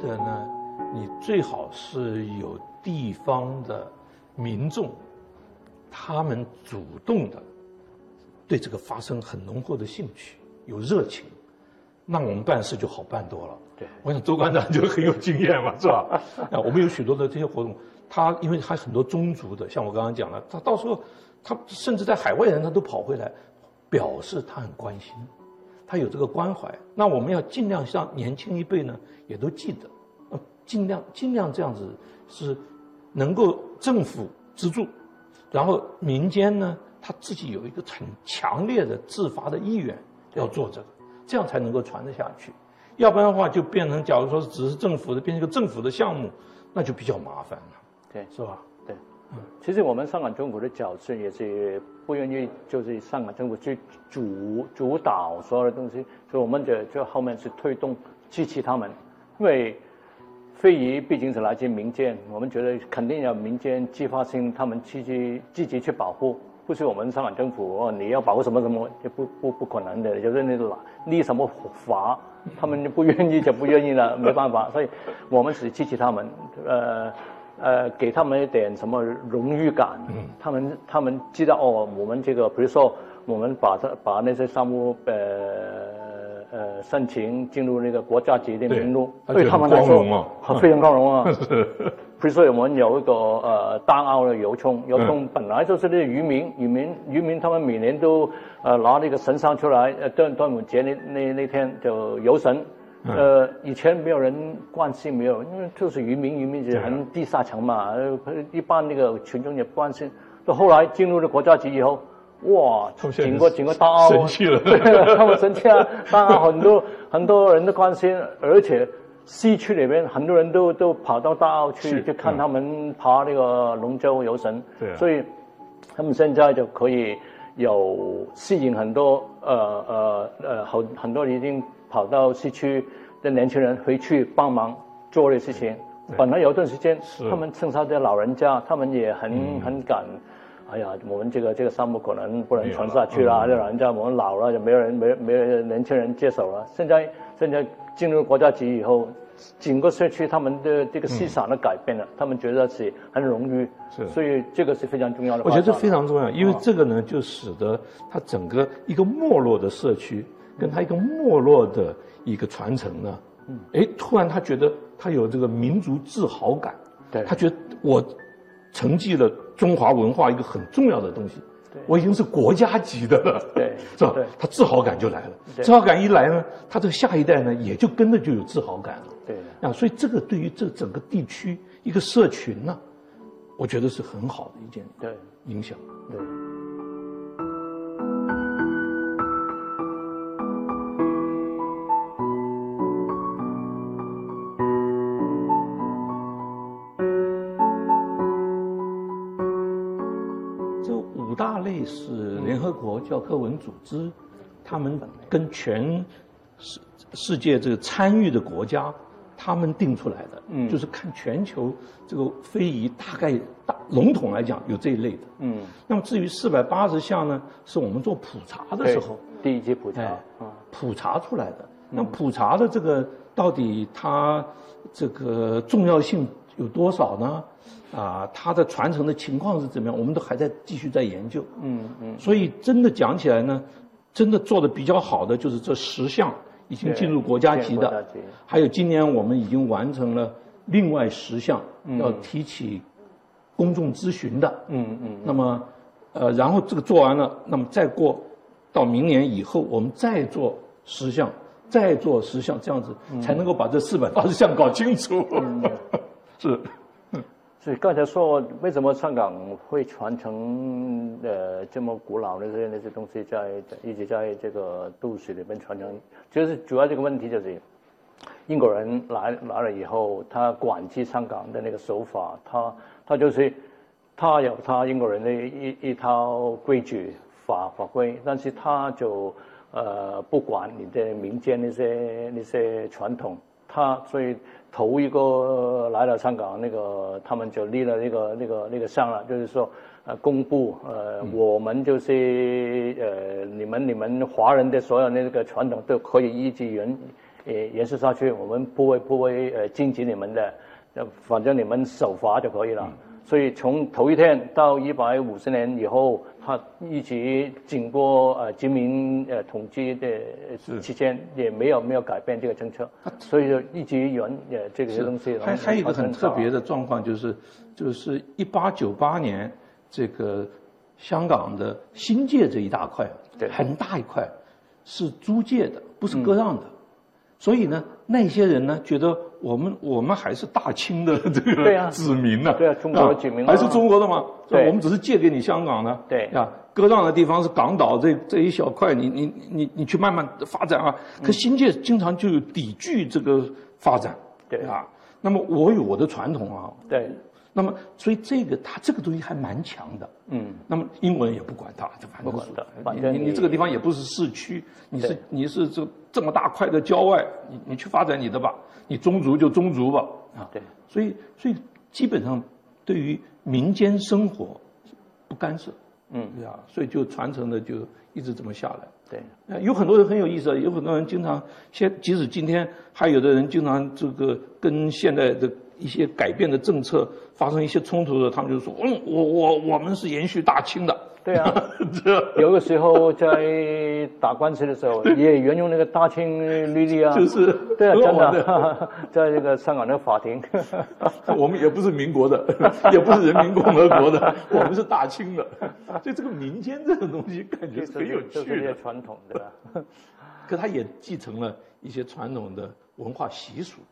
觉得呢，你最好是有地方的民众，他们主动的对这个发生很浓厚的兴趣，有热情，那我们办事就好办多了。对，我想周馆长就很有经验嘛，是吧？啊，我们有许多的这些活动，他因为还很多宗族的，像我刚刚讲了，他到时候他甚至在海外人他都跑回来，表示他很关心。他有这个关怀，那我们要尽量向年轻一辈呢，也都记得，呃，尽量尽量这样子是能够政府资助，然后民间呢他自己有一个很强烈的自发的意愿要做这个，这样才能够传得下去。要不然的话，就变成假如说只是政府的，变成一个政府的项目，那就比较麻烦了，对，是吧？其实我们香港政府的角色也是不愿意，就是香港政府去主主导所有的东西，所以我们就就后面是推动支持他们，因为非遗毕竟是来自民间，我们觉得肯定要民间自发性，他们积极积极去保护，不是我们香港政府哦，你要保护什么什么，就不不不可能的，就是那个立什么法，他们就不愿意就不愿意了，没办法，所以我们是支持他们，呃。呃，给他们一点什么荣誉感？嗯，他们他们知道哦，我们这个，比如说，我们把它把那些项目呃呃申请进入那个国家级的名录，对他们来说，非常光荣啊。比如说，我们有一个呃大澳的游冲，游冲本来就是那渔民，渔民渔民他们每年都呃拿那个神山出来，呃端端午节那那那天就游神。呃，以前没有人关心，没有，因为就是渔民，渔民就很地下层嘛，呃，一般那个群众也不关心。到后来进入了国家级以后，哇，整个整个大澳，生气了，他们生气啊！当然很多 很多人都关心，而且西区里面很多人都都跑到大澳去去看他们爬那个龙舟游神，对，所以他们现在就可以有吸引很多呃呃呃很很多已经。跑到市区的年轻人回去帮忙做的事情，本来有一段时间，他们剩下的老人家，他们也很很赶。哎呀，我们这个这个项目可能不能传下去了，这老人家我们老了，就没有人没没有年轻人接手了。现在现在进入国家级以后，整个社区他们的这个思想都改变了，他们觉得是很荣誉，是，所以这个是非常重要的。我觉得这非常重要，因为这个呢，就使得它整个一个没落的社区。跟他一个没落的一个传承呢，嗯，哎，突然他觉得他有这个民族自豪感，对，他觉得我承继了中华文化一个很重要的东西，对，我已经是国家级的了，对，是吧？他自豪感就来了，自豪感一来呢，他这个下一代呢也就跟着就有自豪感了，对，啊，所以这个对于这整个地区一个社群呢，我觉得是很好的一件对。影响，对。是联合国教科文组织，他们跟全世世界这个参与的国家，他们定出来的，嗯，就是看全球这个非遗大概大笼统来讲有这一类的，嗯，那么至于四百八十项呢，是我们做普查的时候第一级普查，普查出来的。那普查的这个到底它这个重要性有多少呢？啊，它的传承的情况是怎么样？我们都还在继续在研究。嗯嗯。所以真的讲起来呢，真的做的比较好的就是这十项已经进入国家级的，还有今年我们已经完成了另外十项要提起公众咨询的。嗯嗯。那么，呃，然后这个做完了，那么再过到明年以后，我们再做十项，再做十项，这样子才能够把这四百八十项搞清楚。是。所以刚才说，为什么香港会传承呃这么古老的这些那些东西，在一直在这个都市里面传承？就是主要这个问题就是，英国人来来了以后，他管制香港的那个手法，他他就是他有他英国人的一一套规矩法法规，但是他就呃不管你的民间那些那些传统，他所以。头一个来了香港，那个他们就立了那个那个那个像了，就是说，呃，公布，呃，我们就是呃，你们你们华人的所有那个传统都可以一直延，呃延续下去，我们不会不会呃禁止你们的，反正你们守法就可以了。所以从头一天到一百五十年以后，他一直经过呃殖民呃统治的期间，也没有没有改变这个政策，所以就一直原呃这个东西。还还有一个很特别的状况就是，就是一八九八年这个香港的新界这一大块，对，很大一块是租界的，不是割让的。所以呢，那些人呢，觉得我们我们还是大清的 这个子民呢，对啊，中国的子民还是中国的嘛，对，我们只是借给你香港的，对。啊，割让的地方是港岛这这一小块，你你你你去慢慢发展啊。可新界经常就有抵拒这个发展，对。啊。那么我有我的传统啊，对。那么，所以这个它这个东西还蛮强的，嗯。那么英文也不管它，不管的，反正你你这个地方也不是市区，你是你是这这么大块的郊外，你你去发展你的吧，你宗族就宗族吧，啊，对。所以所以基本上对于民间生活不干涉，嗯，对啊，所以就传承的就一直这么下来。对，有很多人很有意思，有很多人经常现即使今天还有的人经常这个跟现在的。一些改变的政策发生一些冲突的时候，他们就说：“嗯，我我我们是延续大清的。”对啊，有的时候在打官司的时候，也沿用那个大清律例啊。就是，对啊，真的，在这个香港的法庭，我们也不是民国的，也不是人民共和国的，我们是大清的。所以这个民间这种东西感觉很有趣的传统，对吧？可他也继承了一些传统的文化习俗。